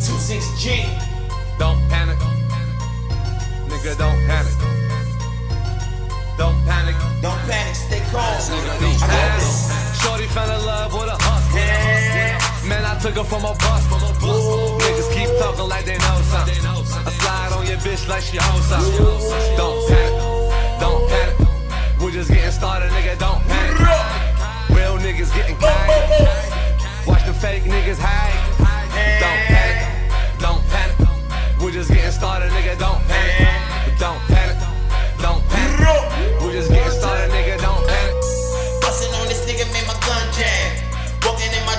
26G. Don't panic. Nigga, don't panic. Don't panic. Don't panic, stay calm. Nigga, don't panic. Shorty fell in love with a hustle. Yeah. Man, I took her from a bus. Niggas keep talking like they know something. I slide on your bitch like she owns something.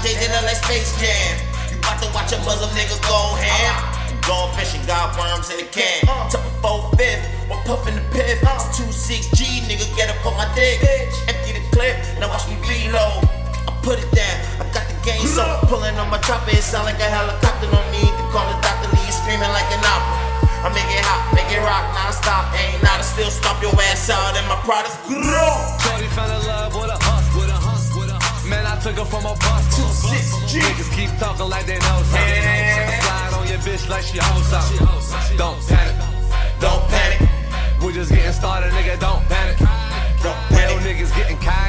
Walking in like Space Jam. You about to watch a Muslim nigga go ham. Going fishing, got worms in the can. Top of four fifth, one puff in the piff. It's two six G, nigga, get up on my dick. Empty the clip, now watch me reload. I put it down, I got the game so pulling on my chopper. It sound like a helicopter. No need to call the doctor, you screaming like an opera. I make it hot, make it rock non-stop. Ain't not to still stomp your ass out in my products. Shorty fell in love a a took her from a bus to a six Niggas keep talking like they know something. I slide on your bitch like she holds something. Don't panic, don't panic. We just getting started, nigga. Don't panic. Don't panic. Real niggas getting caught.